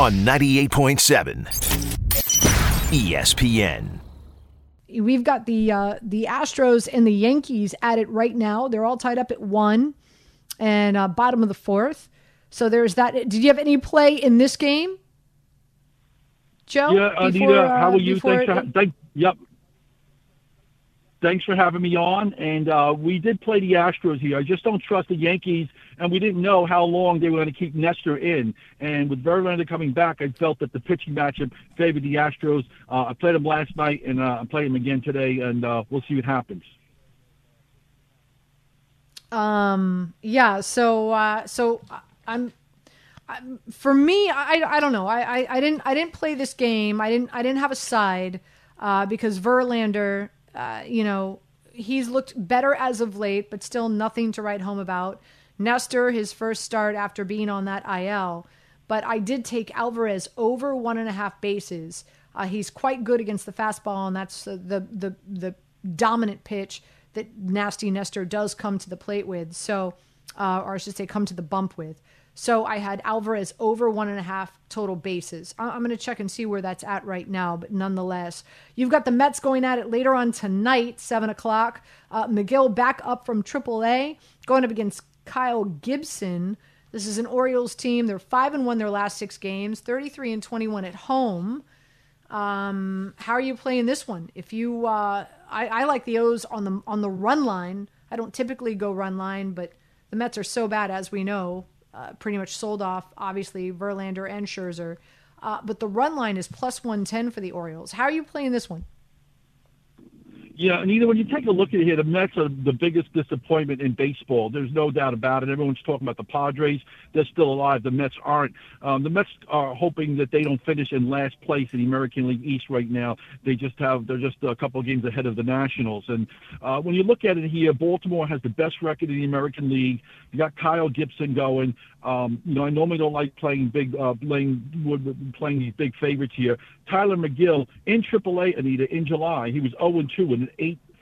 on 98.7 ESPN. We've got the uh, the Astros and the Yankees at it right now. They're all tied up at one and uh, bottom of the fourth. So there's that. Did you have any play in this game, Joe? Yeah, before, Anita, how uh, are you? before Thanks for, it- thank, yep. Thanks for having me on. And uh, we did play the Astros here. I just don't trust the Yankees, and we didn't know how long they were going to keep Nestor in. And with Verlander coming back, I felt that the pitching matchup favored the Astros. Uh, I played them last night, and uh, I'm playing them again today, and uh, we'll see what happens. Um. Yeah. So. Uh, so I'm. I'm- For me, I, I don't know. I, I, I didn't I didn't play this game. I didn't I didn't have a side uh, because Verlander, uh, you know, he's looked better as of late, but still nothing to write home about. Nestor, his first start after being on that IL, but I did take Alvarez over one and a half bases. Uh, he's quite good against the fastball, and that's uh, the the the dominant pitch that Nasty Nestor does come to the plate with. So, uh, or I should say, come to the bump with. So I had Alvarez over one and a half total bases. I- I'm going to check and see where that's at right now, but nonetheless, you've got the Mets going at it later on tonight, seven o'clock. Uh, Megill back up from AAA, going up against Kyle Gibson. This is an Orioles team. They're five and one their last six games, 33 and 21 at home. Um, how are you playing this one? If you, uh, I, I like the O's on the on the run line. I don't typically go run line, but the Mets are so bad, as we know, uh, pretty much sold off. Obviously, Verlander and Scherzer, uh, but the run line is plus one ten for the Orioles. How are you playing this one? Yeah, and either when you take a look at it here, the Mets are the biggest disappointment in baseball. There's no doubt about it. Everyone's talking about the Padres. They're still alive. The Mets aren't. Um, the Mets are hoping that they don't finish in last place in the American League East right now. They just have they're just a couple of games ahead of the Nationals. And uh, when you look at it here, Baltimore has the best record in the American League. You got Kyle Gibson going. Um, you know, I normally don't like playing big, uh, playing playing these big favorites here. Tylor Megill in AAA, Anita, in July, he was 0 2 with an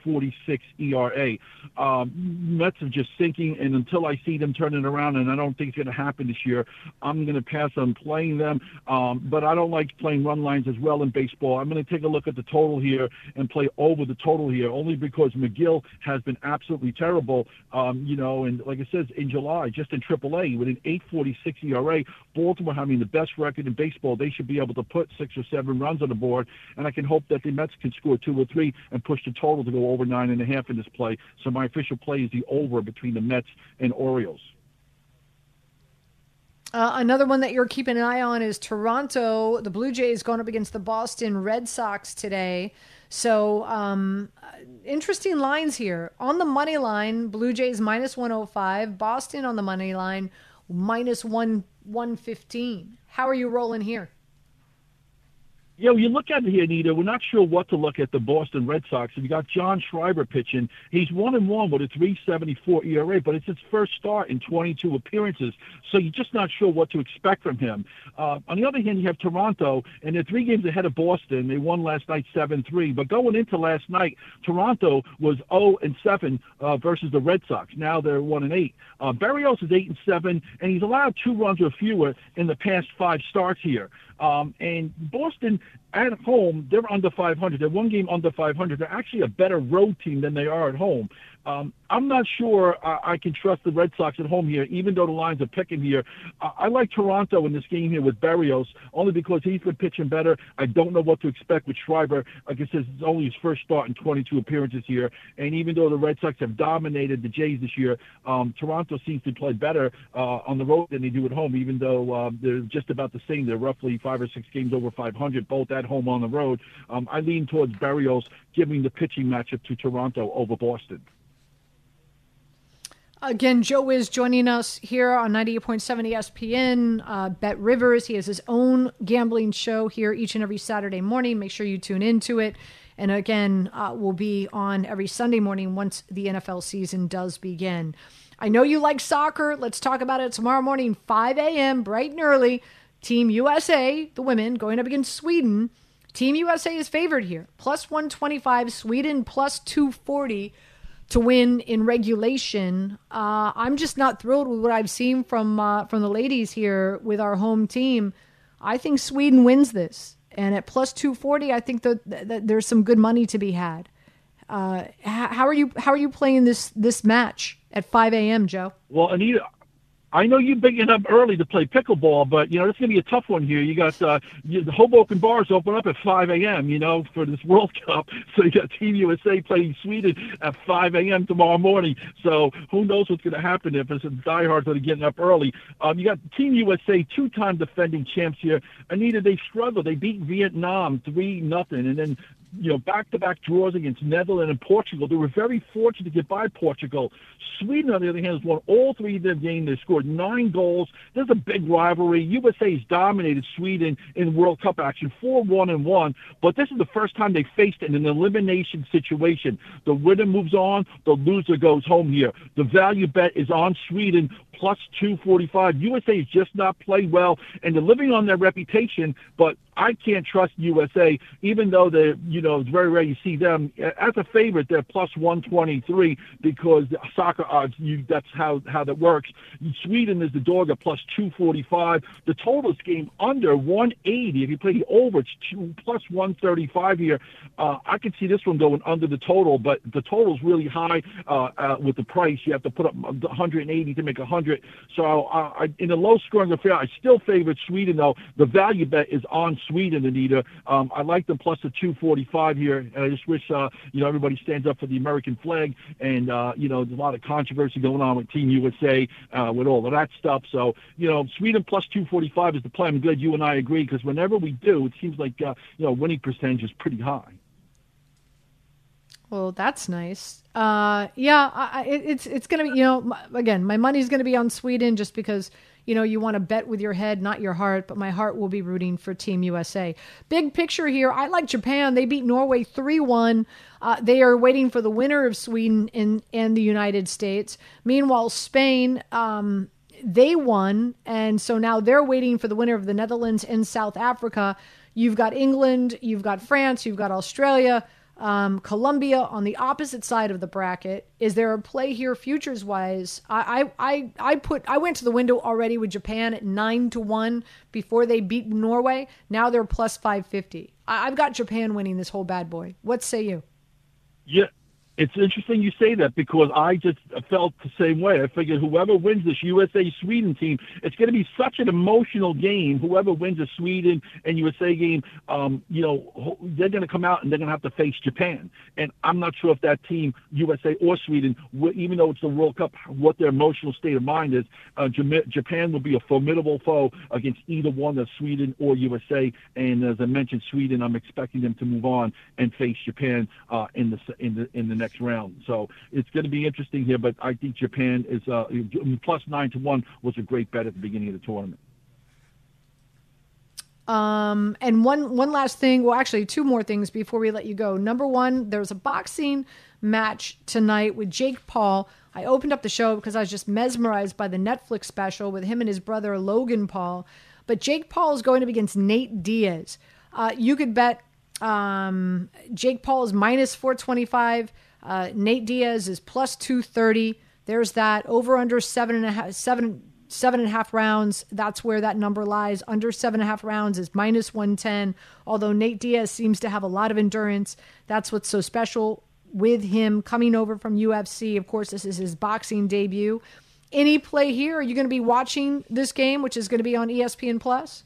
8.46 ERA. Um, Mets are just sinking, and until I see them turning around, and I don't think it's going to happen this year, I'm going to pass on playing them. Um, but I don't like playing run lines as well in baseball. I'm going to take a look at the total here and play over the total here, only because Megill has been absolutely terrible. Um, you know, and like I said, in July, just in AAA with an 8.46 ERA, Baltimore having the best record in baseball, they should be able to put six or seven runs on the board, and I can hope that the Mets can score two or three and push the total to go over nine and a half in this play. So my official play is the over between the Mets and Orioles. Uh, another one that you're keeping an eye on is Toronto. The Blue Jays going up against the Boston Red Sox today. So, um, interesting lines here. On the money line, Blue Jays minus 105, Boston on the money line minus 1 115. How are you rolling here? Yeah, when you look at it here, Anita, we're not sure what to look at the Boston Red Sox. You got John Schreiber pitching. He's one and one with a 3.74 ERA, but it's his first start in 22 appearances, so you're just not sure what to expect from him. Uh, on the other hand, you have Toronto, and they're three games ahead of Boston. They won last night 7-3, but going into last night, Toronto was 0 and 7 uh, versus the Red Sox. Now they're 1 and 8. Uh, Berríos is 8 and 7, and he's allowed two runs or fewer in the past five starts here. Um, and Boston at home, they're under 500. They're one game under 500. They're actually a better road team than they are at home. Um, I'm not sure I, I can trust the Red Sox at home here, even though the lines are picking here. I, I like Toronto in this game here with Berríos, only because he's been pitching better. I don't know what to expect with Schreiber. Like I said, it's only his first start in 22 appearances here. And even though the Red Sox have dominated the Jays this year, um, Toronto seems to play better uh, on the road than they do at home, even though uh, they're just about the same. They're roughly five or six games over 500, both home on the road. Um, I lean towards Berríos giving the pitching matchup to Toronto over Boston. Again, Joe is joining us here on 98.7 ESPN. Uh, Bet Rivers, he has his own gambling show here each and every Saturday morning. Make sure you tune into it. And again, uh, we'll be on every Sunday morning once the NFL season does begin. I know you like soccer. Let's talk about it tomorrow morning, 5 a.m., bright and early. Team USA, the women, going up against Sweden. Team USA is favored here, plus 125, Sweden plus 240 to win in regulation. Uh, I'm just not thrilled with what I've seen from uh, from the ladies here with our home team. I think Sweden wins this, and at plus 240, I think that, that there's some good money to be had. Uh, how are you? How are you playing this this match at 5 a.m., Joe? Well, Anita, I know you've been getting up early to play pickleball, but you know it's going to be a tough one here. You got uh, you, the Hoboken bars open up at 5 a.m. You know for this World Cup, so you got Team USA playing Sweden at 5 a.m. tomorrow morning. So who knows what's going to happen if it's diehards that are getting up early. Um, you got Team USA, two-time defending champs here. Anita, they struggled. They beat Vietnam three nothing, and then you know, back-to-back draws against Netherlands and Portugal. They were very fortunate to get by Portugal. Sweden, on the other hand, has won all three of their games. They scored nine goals. There's a big rivalry. USA has dominated Sweden in World Cup action, 4-1 and 1. But this is the first time they faced in an elimination situation. The winner moves on. The loser goes home here. The value bet is on Sweden plus 245. USA has just not played well, and they're living on their reputation, but I can't trust USA, even though they, you know, it's very rare you see them as a favorite. They're plus 123 because soccer odds. You, that's how how that works. Sweden is the dog at plus 245. The total is game under 180. If you play the over, it's two, plus 135 here. Uh, I can see this one going under the total, but the total is really high uh, uh, with the price. You have to put up 180 to make 100. So uh, I, in a low scoring affair, I still favor Sweden though. The value bet is on Sweden, Anita. Um, I like them plus the 245 here, and I just wish uh, you know everybody stands up for the American flag. And uh, you know, there's a lot of controversy going on with Team USA uh, with all of that stuff. So you know, Sweden plus 245 is the play. I'm glad you and I agree because whenever we do, it seems like uh, you know winning percentage is pretty high. Well, that's nice. Uh, yeah, I, it, it's it's gonna be you know again my money's gonna be on Sweden just because you know, you want to bet with your head, not your heart, but my heart will be rooting for Team USA. Big picture here. I like Japan. They beat Norway 3 1. Uh, they are waiting for the winner of Sweden and, and the United States. Meanwhile, Spain. Um, they won, and so now they're waiting for the winner of the Netherlands and South Africa. You've got England, you've got France, you've got Australia um, Colombia on the opposite side of the bracket. Is there a play here futures wise? I, I, I put I went to the window already with Japan at nine to one before they beat Norway. Now they're plus five fifty. I've got Japan winning this whole bad boy. What say you? Yeah, it's interesting you say that because I just felt the same way. I figured whoever wins this USA Sweden team, it's going to be such an emotional game. Whoever wins a Sweden and USA game, um, you know, they're going to come out and they're going to have to face Japan. And I'm not sure if that team, USA or Sweden, even though it's the World Cup, what their emotional state of mind is. Uh, Japan will be a formidable foe against either one of Sweden or USA. And as I mentioned, Sweden, I'm expecting them to move on and face Japan uh, in the in the in the next next round. So it's going to be interesting here, but I think Japan is uh, plus nine to one was a great bet at the beginning of the tournament. Um, and one one last thing, well, actually, two more things before we let you go. Number one, there's a boxing match tonight with Jake Paul. I opened up the show because I was just mesmerized by the Netflix special with him and his brother Logan Paul. But Jake Paul is going up against Nate Diaz. Uh, you could bet um, Jake Paul is minus 425. Uh, Nate Diaz is plus 230. There's that over under seven and a half, seven, seven and a half rounds. That's where that number lies. Under seven and a half rounds is minus 110. Although Nate Diaz seems to have a lot of endurance. That's what's so special with him coming over from UFC. Of course, this is his boxing debut. Any play here? Are you going to be watching this game, which is going to be on ESPN Plus?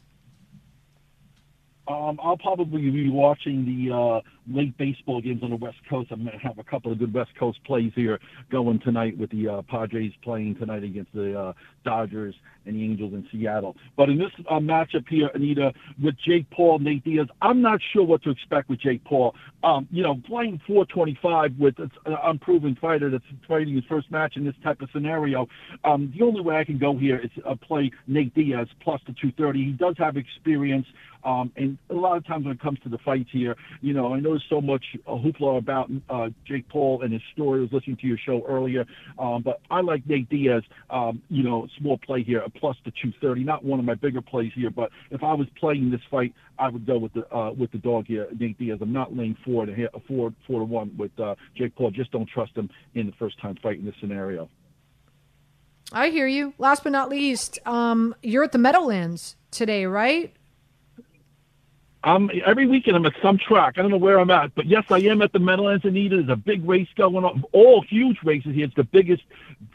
Um, I'll probably be watching the uh, late baseball games on the West Coast. I'm going to have a couple of good West Coast plays here going tonight with the uh, Padres playing tonight against the uh, Dodgers and the Angels in Seattle. But in this uh, matchup here, Anita, with Jake Paul, Nate Diaz, I'm not sure what to expect with Jake Paul. Um, you know, playing 425 with an unproven fighter that's fighting his first match in this type of scenario, um, the only way I can go here is uh, play Nate Diaz plus the 230. He does have experience. Um, and a lot of times when it comes to the fights here, you know, I know there's so much uh, hoopla about uh, Jake Paul and his story. I was listening to your show earlier, um, but I like Nate Diaz, um, you know, small play here, a plus the 230. Not one of my bigger plays here, but if I was playing this fight, I would go with the uh, with the dog here, Nate Diaz. I'm not laying four to four four to one with uh, Jake Paul. Just don't trust him in the first time fight in this scenario. I hear you. Last but not least, um, you're at the Meadowlands today, right? I'm every weekend I'm at some track. I don't know where I'm at, but yes, I am at the Meadowlands Anita. There's a big race going on, all huge races here. It's the biggest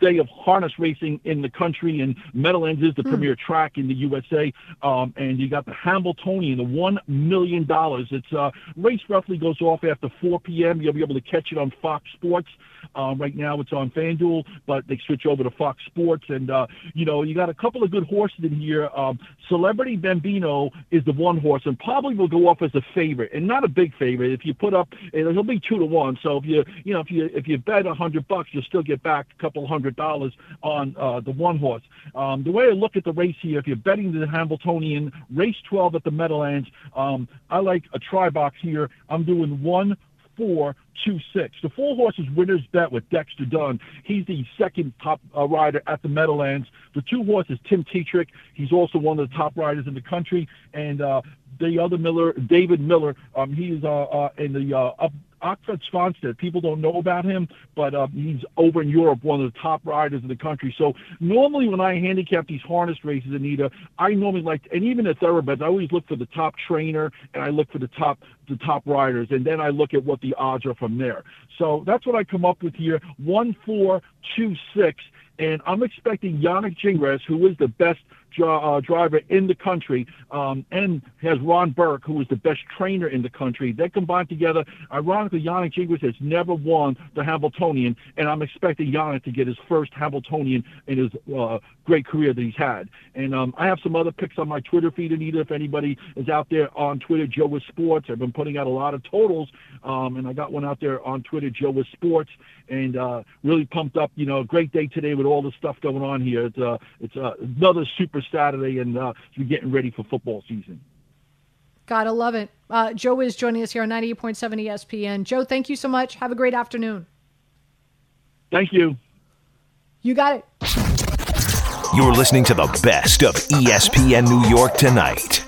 day of harness racing in the country, and Meadowlands is the hmm. premier track in the USA. Um, and you got the Hambletonian, the one million dollars. It's uh, race roughly goes off after 4 p.m. You'll be able to catch it on Fox Sports. Uh, right now it's on FanDuel, but they switch over to Fox Sports, and uh, you know you got a couple of good horses in here. Um, Celebrity Bambino is the one horse, and probably will go off as a favorite, and not a big favorite. If you put up, it'll be two to one. So if you you know if you if you bet a hundred bucks, you'll still get back a couple hundred dollars on uh, the one horse. Um, the way I look at the race here, if you're betting the Hambletonian race 12 at the Meadowlands, um, I like a try box here. I'm doing one four two six. The four horses winners bet with Dexter Dunn. He's the second top uh, rider at the Meadowlands. The two horses, Tim Tetrick. He's also one of the top riders in the country, and uh, the other Miller, David Miller. Um, he's uh, uh, in the uh, up Oxford Sponstead. People don't know about him, but uh, he's over in Europe, one of the top riders in the country. So normally when I handicap these harness races, Anita, I normally like, and even at thoroughbreds, I always look for the top trainer and I look for the top the top riders, and then I look at what the odds are from there. So that's what I come up with here: one, four, two, six, and I'm expecting Yannick Gingras, who is the best uh, driver in the country, um, and has Ron Burke, who is the best trainer in the country. They combined together. Ironically, Yannick Gingras has never won the Hambletonian, and I'm expecting Yannick to get his first Hambletonian in his uh, great career that he's had. And um, I have some other picks on my Twitter feed, Anita. If anybody is out there on Twitter, Joe Wiz Sports, I've been putting out a lot of totals, um, and I got one out there on Twitter, Joe Wiz Sports, and uh, really pumped up. You know, great day today with all the stuff going on here. It's uh, it's uh, another super Saturday, and uh, we're getting ready for football season. Gotta love it. Uh, Joe is joining us here on 98.7 ESPN. Joe, thank you so much. Have a great afternoon. Thank you. You got it. You're listening to the best of ESPN New York tonight.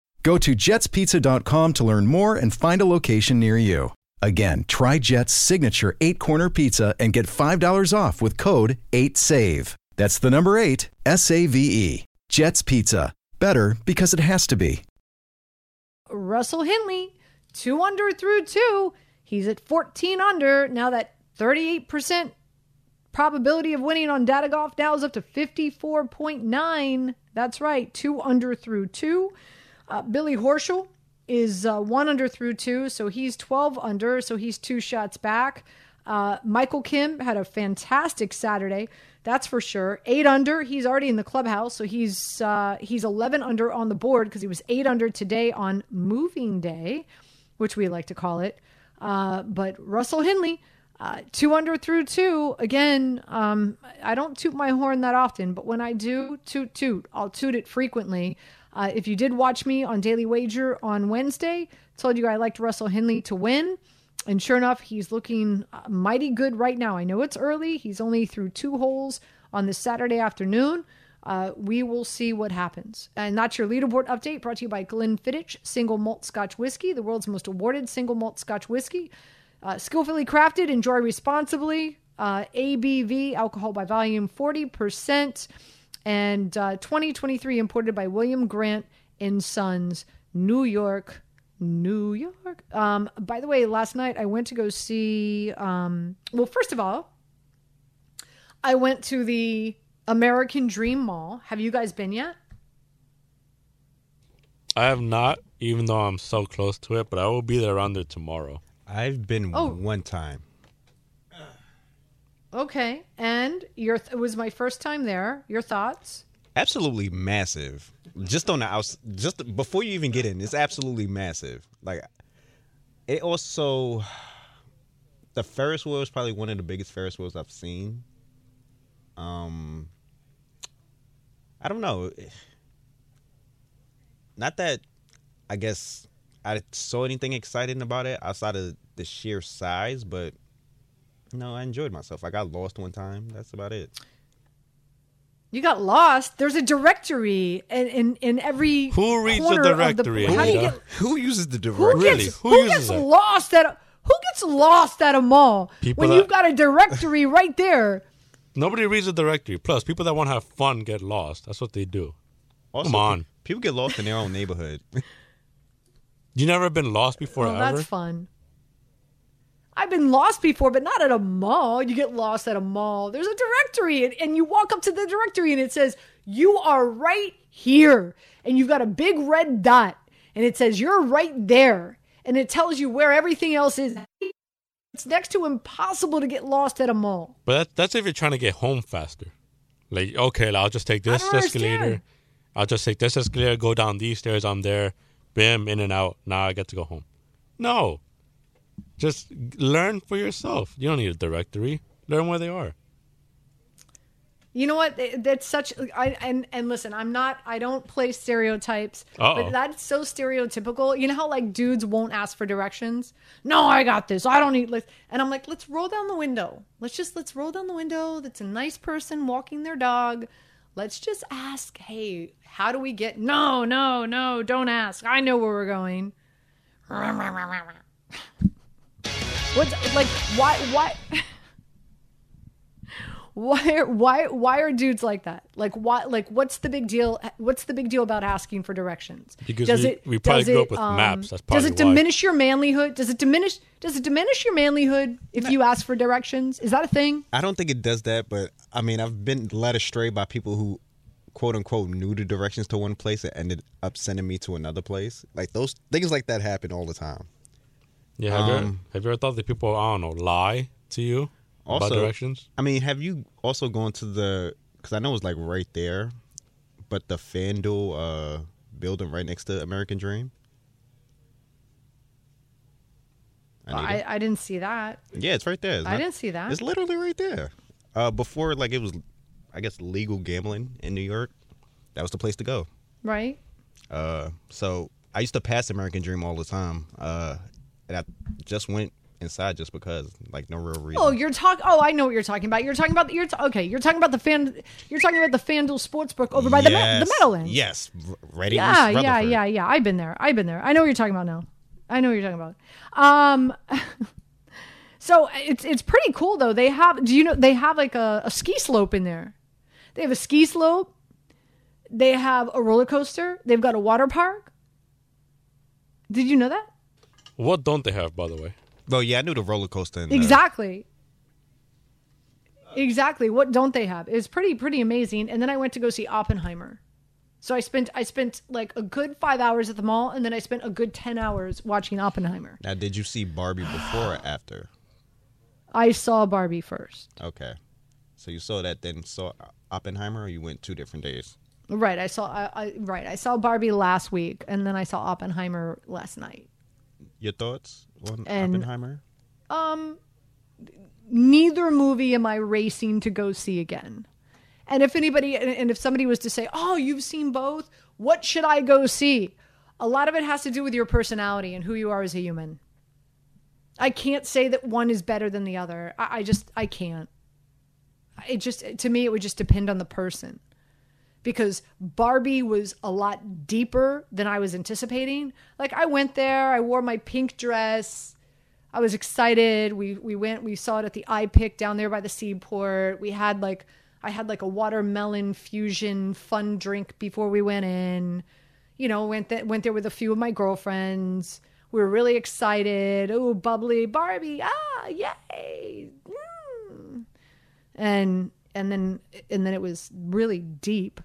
Go to jetspizza.com to learn more and find a location near you. Again, try Jet's signature eight corner pizza and get $5 off with code 8SAVE. That's the number eight, S A V E. Jet's Pizza. Better because it has to be. Russell Henley, two under through two. He's at 14 under. Now that 38% probability of winning on data golf now is up to 54.9. That's right, two under through two. Uh, Billy Horschel is uh, one under through two, so he's 12 under, so he's two shots back. Uh, Michael Kim had a fantastic Saturday, that's for sure. Eight under, he's already in the clubhouse, so he's uh, he's 11 under on the board because he was eight under today on moving day, which we like to call it. Uh, but Russell Henley, uh, two under through two. Again, um, I don't toot my horn that often, but when I do toot toot, I'll toot it frequently. Uh, if you did watch me on Daily Wager on Wednesday, told you I liked Russell Henley to win. And sure enough, he's looking uh, mighty good right now. I know it's early. He's only through two holes on this Saturday afternoon. Uh, we will see what happens. And that's your leaderboard update brought to you by Glenfiddich Single Malt Scotch Whiskey, the world's most awarded single malt Scotch whiskey. Uh, skillfully crafted, enjoy responsibly. Uh, ABV, alcohol by volume, 40%. And uh, 2023 imported by William Grant and Sons, New York, New York. Um, by the way, last night I went to go see. Um, well, first of all, I went to the American Dream Mall. Have you guys been yet? I have not, even though I'm so close to it, but I will be there around there tomorrow. I've been Oh. one time. Okay, and your th- it was my first time there. Your thoughts? Absolutely massive. Just on the outs, just before you even get in, it's absolutely massive. Like it also, the Ferris wheel is probably one of the biggest Ferris wheels I've seen. Um, I don't know. Not that I guess I saw anything exciting about it outside of the sheer size, but no, I enjoyed myself. I got lost one time. That's about it. You got lost. There's a directory in in, in every Who reads the corner of directory, How do you get Who uses the who directory? Really? gets Who who, uses gets lost at a, who gets lost at a mall People when that- you've got a directory right there? Nobody reads the directory. Plus, people that want to have fun get lost. That's what they do. Also, Come on. People get lost in their own neighborhood. You never been lost before Well, ever? that's fun. I've been lost before, but not at a mall. You get lost at a mall. There's a directory, and, and you walk up to the directory, and it says, You are right here. And you've got a big red dot, and it says, You're right there. And it tells you where everything else is. It's next to impossible to get lost at a mall. But that, that's if you're trying to get home faster. Like, okay, I'll just take this escalator. understand. I'll just take this escalator, go down these stairs. I'm there. Bam, in and out. Now I get to go home. No. Just learn for yourself. You don't need a directory. Learn where they are. You know what? That's such. I and and listen, I'm not. I don't play stereotypes, Uh-oh. but that's so stereotypical. You know how like dudes won't ask for directions? No, I got this. I don't need. Let's, and I'm like, let's roll down the window. Let's just let's roll down the window. That's a nice person walking their dog. Let's just ask. Hey, how do we get? No, no, no. Don't ask. I know where we're going. What's like? Why? Why? why are why why are dudes like that like why like what's the big deal what's the big deal about asking for directions Because we- we probably does grew it, up with um, maps, that's does it why. diminish your manlyhood does it diminish does it diminish your manlyhood if you ask for directions is that a thing I don't think it does that, but I mean, I've been led astray by people who, quote unquote, knew the directions to one place and ended up sending me to another place. Like those things like that happen all the time. Yeah. Have, you, ever, Um, have you ever thought that people, I don't know, lie to you about directions? I mean, have you also gone to the? Because I know it's like right there, but the FanDuel uh, building right next to American Dream. I, I didn't see that yeah, it's right there. It's I not- didn't see that. It's literally right there. Uh, before, like it was, I guess, legal gambling in New York. That was the place to go. right Uh, so I used to pass American Dream all the time. Uh, and I just went inside just because, like, no real reason. Oh, you're talking. Oh, I know what you're talking about. You're talking about. You're t- okay. You're talking about the fan. You're talking about the FanDuel Sportsbook over by the Me- the Meadowlands. Yes, ready. Yeah, yeah, yeah, yeah. I've been there. I've been there. I know what you're talking about now. I know what you're talking about. Um, so it's it's pretty cool though. They have. Do you know they have like a, a ski slope in there? They have a ski slope. They have a roller coaster. They've got a water park. Did you know that? What don't they have, by the way? Well, yeah, I knew the roller coaster. And, Exactly. Exactly. What don't they have? It's pretty pretty amazing. And then I went to go see Oppenheimer. So I spent I spent like a good five hours at the mall, and then I spent a good ten hours watching Oppenheimer. Now, did you see Barbie before or after? I saw Barbie first. Okay, so you saw that, then saw Oppenheimer, or you went two different days? Right. I saw I, I right. I saw Barbie last week, and then I saw Oppenheimer last night. Your thoughts on And- Oppenheimer? Um, neither movie am I racing to go see again. And if anybody, and if somebody was to say, "Oh, you've seen both, what should I go see?" A lot of it has to do with your personality and who you are as a human. I can't say that one is better than the other. I, I just, I can't. It just, to me, it would just depend on the person. Because Barbie was a lot deeper than I was anticipating. Like I went there, I wore my pink dress. I was excited. We we went. We saw it at the iPic down there by the seaport. We had like I had like a watermelon fusion fun drink before we went in. You know, went th- went there with a few of my girlfriends. We were really excited. Oh, bubbly Barbie! Ah, yay! Mm. And and then and then it was really deep.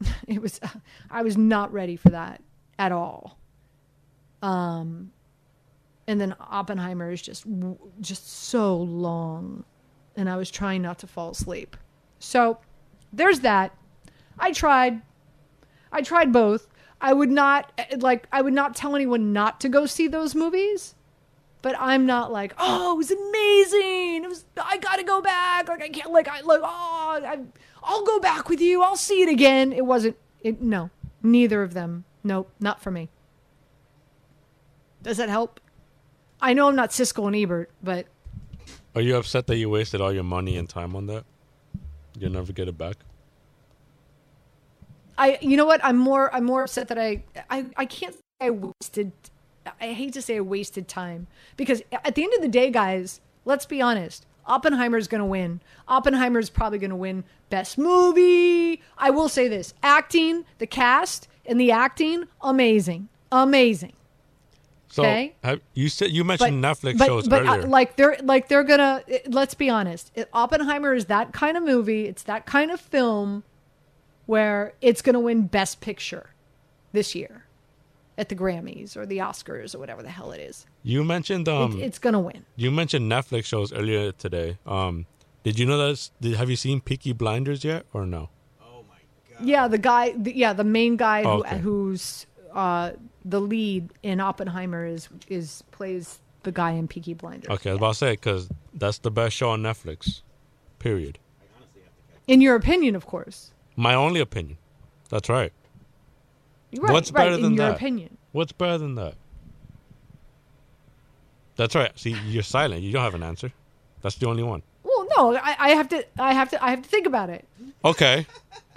It was uh, I was not ready for that at all. Um and then Oppenheimer is just just so long, and I was trying not to fall asleep. So there's that. I tried. I tried both. I would not eh, eh, like. I would not tell anyone not to go see those movies. But I'm not like, oh, it was amazing. It was. I gotta go back. Like I can't. Like I like. Oh, I, I'll go back with you. I'll see it again. It wasn't. It no. Neither of them. Nope. Not for me. Does that help? I know I'm not Siskel and Ebert, but Are you upset that you wasted all your money and time on that? You'll never get it back. I you know what? I'm more I'm more upset that I I, I can't say I wasted I hate to say I wasted time because at the end of the day, guys, let's be honest. Oppenheimer's going to win. Oppenheimer's probably going to win best movie. I will say this. Acting, the cast and the acting, amazing. Amazing. So Okay. have, you said you mentioned Netflix but, shows but, uh, earlier. like they're like they're gonna. Let's be honest. It, Oppenheimer is that kind of movie. It's that kind of film where it's gonna win Best Picture this year at the Grammys or the Oscars or whatever the hell it is. you mentioned It- um it's gonna win. you mentioned Netflix shows earlier today. Um did you know that did, have you seen Peaky Blinders yet or no? Oh my god! Yeah, the guy. The, yeah, the main guy who, Okay. who's uh, the lead in Oppenheimer is is plays the guy in Peaky Blinders. Okay, I was about to say cuz that's the best show on Netflix. Period. In your opinion, of course. My only opinion. That's right. Right, What's right, better in than your that? opinion. What's better than that? That's right. See, you're silent. You don't have an answer. That's the only one. Well, no, I, I have to. I have to. I have to think about it. Okay.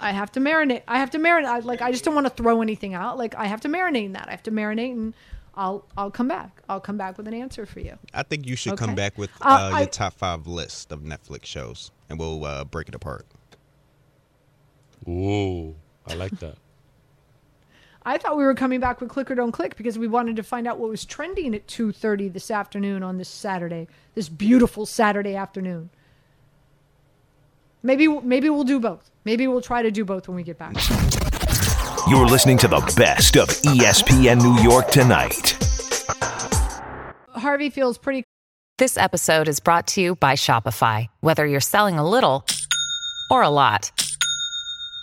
I have to marinate. I have to marinate. I, like I just don't want to throw anything out. Like I have to marinate in that. I have to marinate, and I'll I'll come back. I'll come back with an answer for you. I think you should Okay. come back with Uh, uh, I- your top five list of Netflix shows, and we'll uh, break it apart. Ooh, I like that. I thought we were coming back with click or don't click because we wanted to find out what was trending at two thirty this afternoon on this Saturday, this beautiful Saturday afternoon. Maybe maybe we'll do both. Maybe we'll try to do both when we get back. You're listening to the best of ESPN New York tonight. Harvey feels pretty This episode is brought to you by Shopify. Whether you're selling a little or a lot,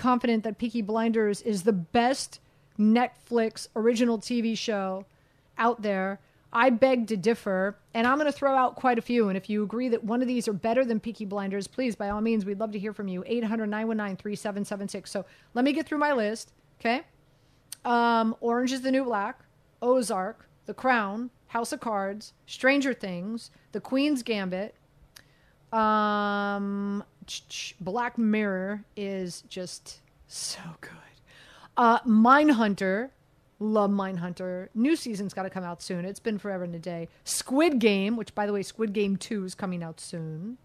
Confident that Peaky Blinders is the best Netflix original TV show out there. I beg to differ, and I'm going to throw out quite a few. And if you agree that one of these are better than Peaky Blinders, please, by all means, we'd love to hear from you. 800 919 3776. So let me get through my list, okay? Um, Orange is the New Black, Ozark, The Crown, House of Cards, Stranger Things, The Queen's Gambit, um, Black Mirror is just so good. Uh, Mindhunter, love Mindhunter. New season's got to come out soon. It's been forever and a day. Squid Game, which by the way, Squid Game Two is coming out soon.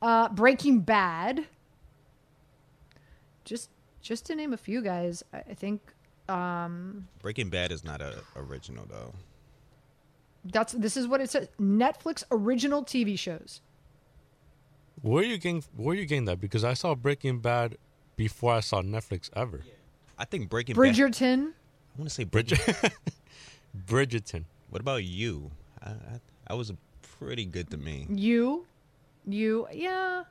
Uh, Breaking Bad. Just just to name a few guys, I I think um, Breaking Bad is not a original though. that's this is what it says. Netflix original TV shows. Where you getting where you getting that? Because I saw Breaking Bad before I saw Netflix ever. I think Breaking Bad. Bridgerton. I want to say Bridget Bridget. Bridgerton. what about you? I, I, I was pretty good to me. You, you, yeah.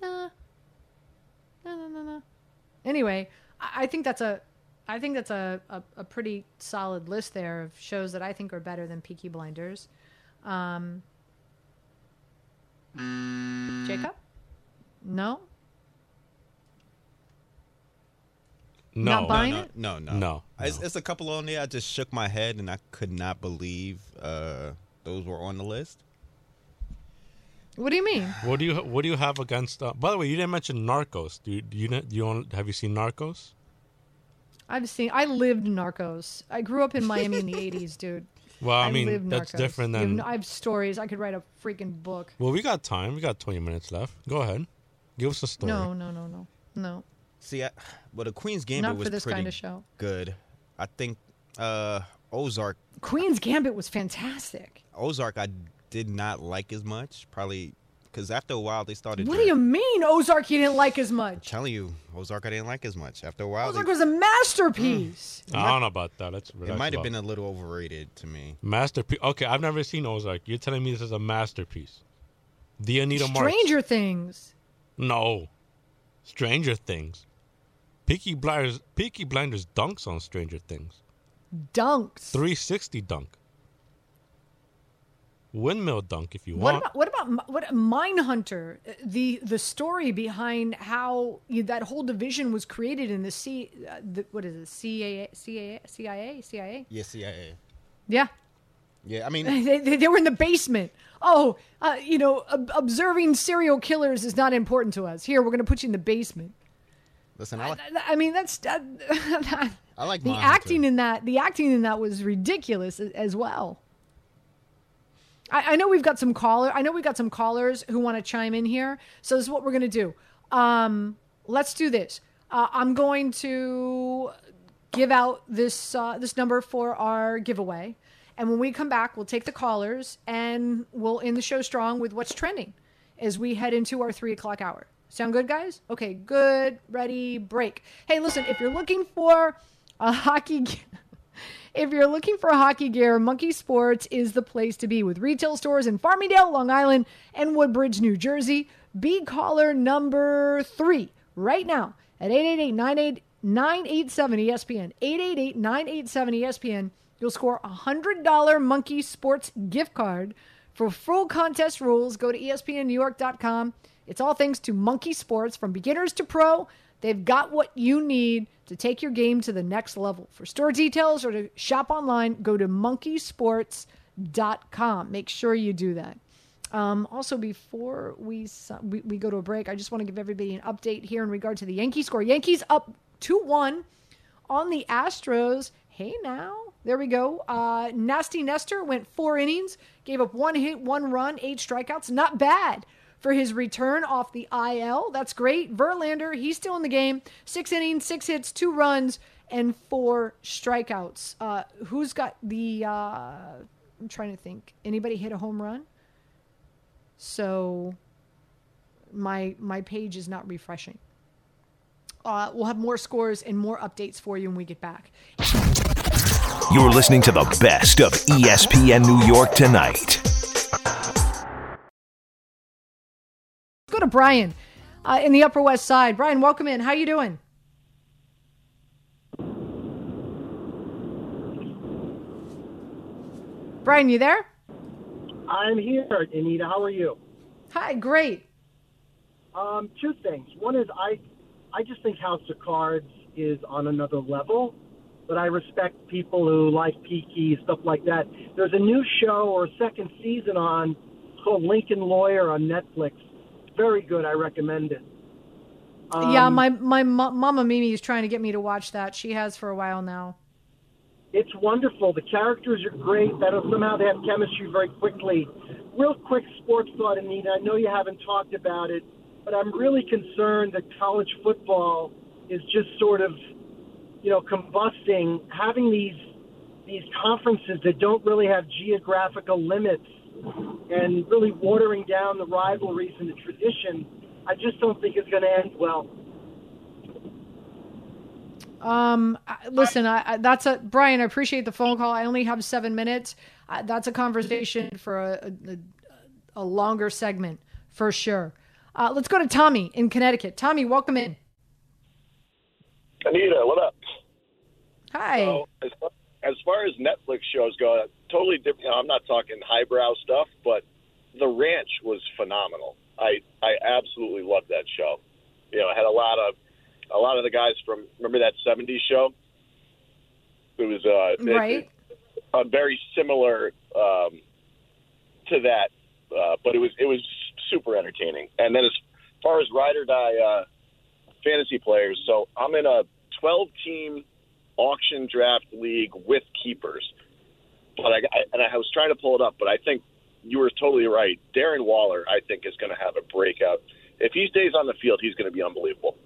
Nah. No, no, no, no. Anyway, I, I think that's a, I think that's a, a, a pretty solid list there of shows that I think are better than Peaky Blinders. Um, Jacob? No? No. Not buying no, it? no, no, No, It's, no. it's a couple on there. I just shook my head and I could not believe uh, those were on the list. What do you mean? What do you what do you have against? Uh, by the way, you didn't mention Narcos. Do you do you, do you want, have you seen Narcos? I've seen, I lived Narcos. I grew up in Miami in the 80s, dude. Well, I, lived mean that's Narcos. different You have than. no- I have stories. I could write a freaking book. well, we got time. We got twenty minutes left. Go ahead. Give us a story. No, no, no, no, no. See, I, well, the Queen's Gambit Not for was this pretty kind of show. good. I think uh, Ozark. Queen's Gambit was fantastic. Ozark, I did not like as much. Probably because after a while they started. What do you mean Ozark you didn't like as much? I'm telling you, Ozark, I didn't like as much. After a while, Ozark they, was a masterpiece. Mm. I don't know about that. Let's it might have been a little overrated to me. masterpiece. Okay, I've never seen Ozark. You're telling me this is a masterpiece? The Anita Marks. Stranger Things. No. Stranger Things. Peaky Blinders. Peaky Blinders dunks on Stranger Things. Dunks. 360 dunk. Windmill dunk if you What want. about what about Mi- what Mindhunter? The the story behind how you, that whole division was created in the C uh, the, what is it CIA CIA CIA CIA? Yeah, CIA. Yeah. Yeah, I mean, They, they, they were in the basement. Oh, uh, you know, ob- observing serial killers is not important to us. Here, we're going to put you in the basement. listen, I like, I mean, that's uh, I like the Mindhunter. acting in that. The acting in that was ridiculous as well. I, I know we've got some caller. I know we've got some callers who want to chime in here. So this is what we're going to do. Um, let's do this. Uh, I'm going to give out this uh, this number for our giveaway, and when we come back, we'll take the callers and we'll end the show strong with what's trending as we head into our three o'clock hour. Sound good, guys? Okay, good. Ready, break. Hey, listen, if you're looking for a hockey. If you're looking for hockey gear, Monkey Sports is the place to be with retail stores in Farmingdale, Long Island, and Woodbridge, New Jersey. Be caller number three right now at 888 987 ESPN. 888 987 ESPN. You'll score a $100 Monkey Sports gift card. For full contest rules, go to ESPNNewYork.com. It's all thanks to Monkey Sports from beginners to pro. They've got what you need to take your game to the next level. For store details or to shop online, go to monkeysports.com. Make sure you do that. Um, also, before we, we we go to a break, I just want to give everybody an update here in regard to the Yankee score. Yankees up 2 1 on the Astros. Hey, now. There we go. Uh, Nasty Nestor went four innings, gave up one hit, one run, eight strikeouts. Not bad for his return off the IL. That's great. Verlander, he's still in the game. Six innings, six hits, two runs, and four strikeouts. Uh, who's got the. Uh, I'm trying to think. Anybody hit a home run? So my my page is not refreshing. Uh, we'll have more scores and more updates for you when we get back. You're listening to the best of ESPN New York tonight. Let's go to Brian uh, in the Upper West Side. Brian, welcome in. How you doing? Brian, you there? I'm here, Anita. How are you? Hi, great. Um, two things. One is I, I just think House of Cards is on another level, but I respect people who like Peaky stuff like that. There's a new show or second season on called Lincoln Lawyer on Netflix. Very good. I recommend it. yeah, Um, my my mo- mama Mimi is trying to get me to watch that. She has for a while now. It's wonderful. The characters are great. That somehow they have chemistry very quickly. Real quick sports thought, Anita. I know you haven't talked about it, but I'm really concerned that college football is just sort of, you know, combusting. Having these these conferences that don't really have geographical limits and really watering down the rivalries and the tradition. I just don't think it's going to end well. Um, listen, I, I, that's a Brian. I appreciate the phone call. I only have seven minutes. I, that's a conversation for a, a, a longer segment for sure. Uh, let's go to Tommy in Connecticut. Tommy, welcome in. Anita, what up? Hi. So, as, far, as far as Netflix shows go, totally different. You know, I'm not talking highbrow stuff, but The Ranch was phenomenal. I I absolutely loved that show. You know, it had a lot of a lot of the guys from remember that '70s show. It was uh, it- Right. uh, very similar um, to that, uh, but it was it was super entertaining. And then as far as ride or die uh, fantasy players, so I'm in a 12 team auction draft league with keepers. But I, I and I was trying to pull it up, but I think you were totally right. Darren Waller, I think, is going to have a breakout. If he stays on the field, he's going to be unbelievable.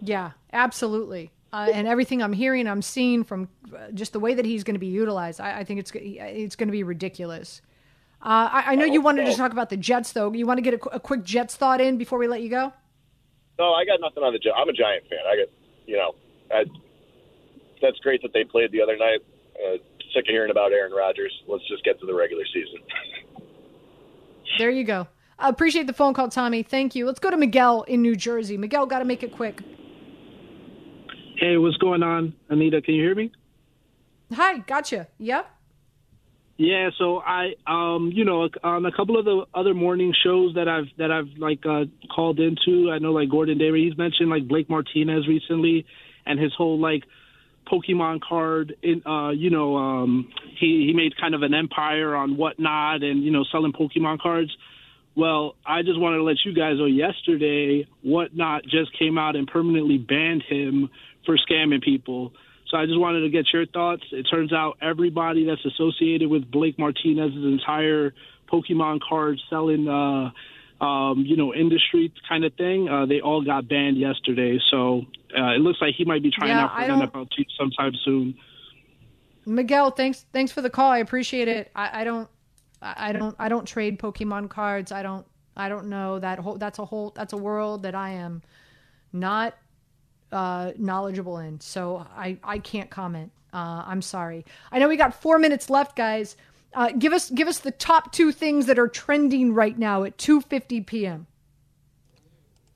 Yeah, absolutely. Uh, and everything I'm hearing, I'm seeing from uh, just the way that he's going to be utilized, I, I think it's it's going to be ridiculous. Uh, I, I know you wanted to talk about the Jets, though. You want to get a, a quick Jets thought in before we let you go? No, I got nothing on the. Jets. I'm a Giant fan. I get, you know, I, that's great that they played the other night. Uh, sick of hearing about Aaron Rodgers. Let's just get to the regular season. There you go. I appreciate the phone call, Tommy. Thank you. Let's go to Miguel in New Jersey. Miguel, got to make it quick. Hey, what's going on, Anita? Can you hear me? Hi, gotcha. Yep. Yeah, so I, um, you know, on a couple of the other morning shows that I've that I've like uh, called into, I know like Gordon Damer, he's mentioned like Blake Martinez recently, and his whole like Pokemon card. In, uh, you know, um, he he made kind of an empire on whatnot, and you know, selling Pokemon cards. Well, I just wanted to let you guys know yesterday, whatnot just came out and permanently banned him for scamming people. So I just wanted to get your thoughts. It turns out everybody that's associated with Blake Martinez's entire Pokemon card selling, uh, um, you know, industry kind of thing, uh, they all got banned yesterday. So uh, it looks like he might be trying Yeah, out for I an don't- NFL team sometime soon. Miguel, thanks thanks for the call. I appreciate it. I, I don't I I don't I don't trade Pokemon cards. I don't I don't know that whole that's a whole that's a world that I am not uh, knowledgeable in. So I I can't comment. Uh, I'm sorry. I know we got four minutes left, guys. Uh, give us give us the top two things that are trending right now at 2:50 p.m.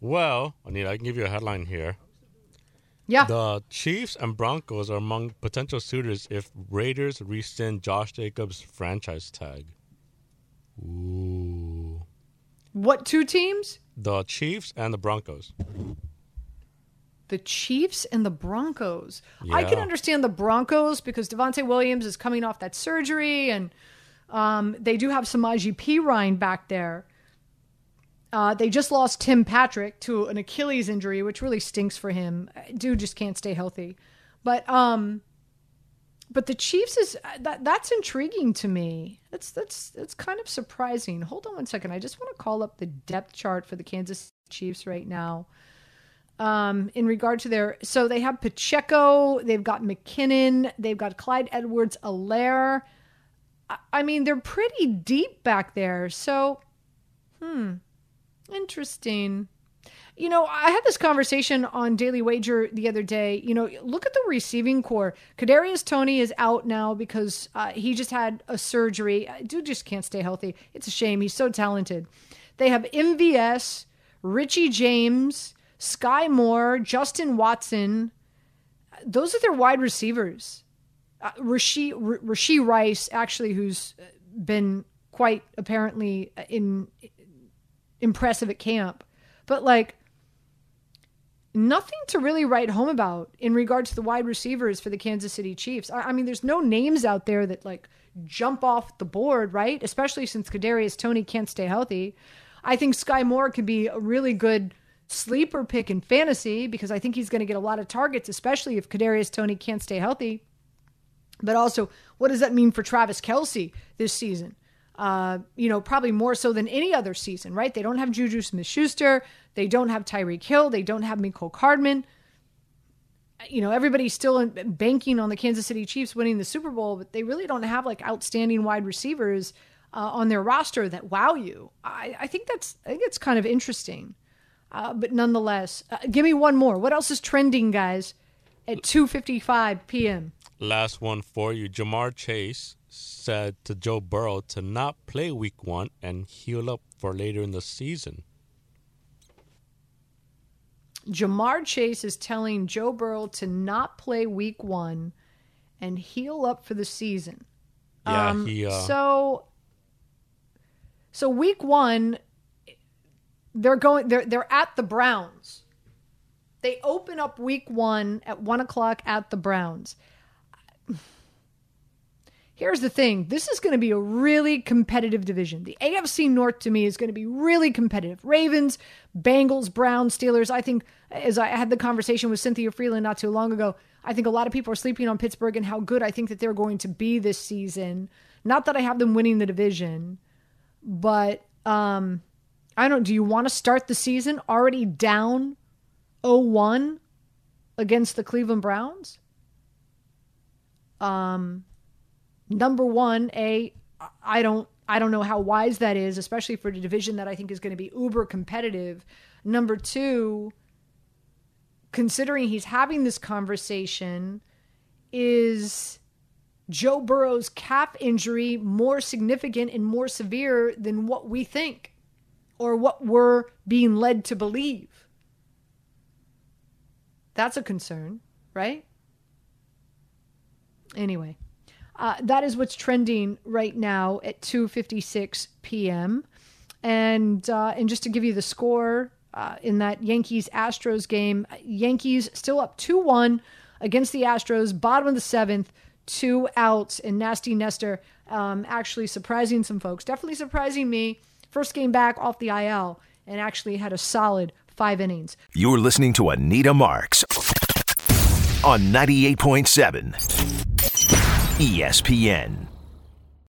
Well, Anita, I can give you a headline here. Yeah. The Chiefs and Broncos are among potential suitors if Raiders rescind Josh Jacobs' franchise tag. Ooh. What two teams? The Chiefs and the Broncos. The Chiefs and the Broncos. I can understand the Broncos because Devontae Williams is coming off that surgery, and um, they do have Samaje Perine back there. Uh, they just lost Tim Patrick to an Achilles injury, which really stinks for him. Dude just can't stay healthy. But um, but the Chiefs is that that's intriguing to me. That's that's that's kind of surprising. Hold on one second. I just want to call up the depth chart for the Kansas Chiefs right now um, in regard to their so they have Pacheco, they've got McKinnon, they've got Clyde Edwards Helaire. I, I mean, they're pretty deep back there. So, hmm, interesting. You know, I had this conversation on Daily Wager the other day. You know, look at the receiving corps. Kadarius Toney is out now because uh, he just had a surgery. Dude just can't stay healthy. It's a shame. He's so talented. They have MVS, Richie James, Sky Moore, Justin Watson. Those are their wide receivers. Uh, Rasheed, R- Rice, actually, who's been quite apparently in impressive at camp, but like nothing to really write home about in regard to the wide receivers for the Kansas City Chiefs. I, I mean, there's no names out there that like jump off the board, right? Especially since Kadarius Toney can't stay healthy. I think Sky Moore could be a really good sleeper pick in fantasy because I think he's going to get a lot of targets, especially if Kadarius Toney can't stay healthy. But also, what does that mean for Travis Kelce this season? Uh, you know, probably more so than any other season, right? They don't have Juju Smith Schuster. They don't have Tyreek Hill. They don't have Mecole Hardman. You know, everybody's still banking on the Kansas City Chiefs winning the Super Bowl, but they really don't have like outstanding wide receivers uh, on their roster that wow you. I, I think that's I think it's kind of interesting. Uh, but nonetheless, uh, give me one more. What else is trending, guys? At 2:55 p.m. Last one for you. Ja'Marr Chase said to Joe Burrow to not play Week One and heal up for later in the season. Ja'Marr Chase is telling Joe Burrow to not play Week One and heal up for the season. Yeah, Um, he. Uh, So, so Week One, they're going. They're they're at the Browns. They open up Week One at one o'clock at the Browns. Here's the thing this is going to be a really competitive division. The AFC North to me is going to be really competitive. Ravens, Bengals, Browns, Steelers. I think, as I had the conversation with Cynthia Frelund not too long ago, I think a lot of people are sleeping on Pittsburgh and how good I think that they're going to be this season. Not that I have them winning the division, but um, I don't. Do you want to start the season already down 0-1 against the Cleveland Browns? Um, number one, a I don't I don't know how wise that is, especially for the division that I think is going to be uber competitive. Number two, considering he's having this conversation, is Joe Burrow's calf injury more significant and more severe than what we think or what we're being led to believe? That's a concern, right? Anyway, uh, that is what's trending right now at 2:56 p.m. And uh, and just to give you the score uh, in that Yankees Astros game, Yankees still up 2-1 against the Astros, bottom of the seventh, two outs, and Nasty Nestor um, actually surprising some folks, definitely surprising me. First game back off the IL and actually had a solid five innings. You're listening to Anita Marks on 98.7 ESPN.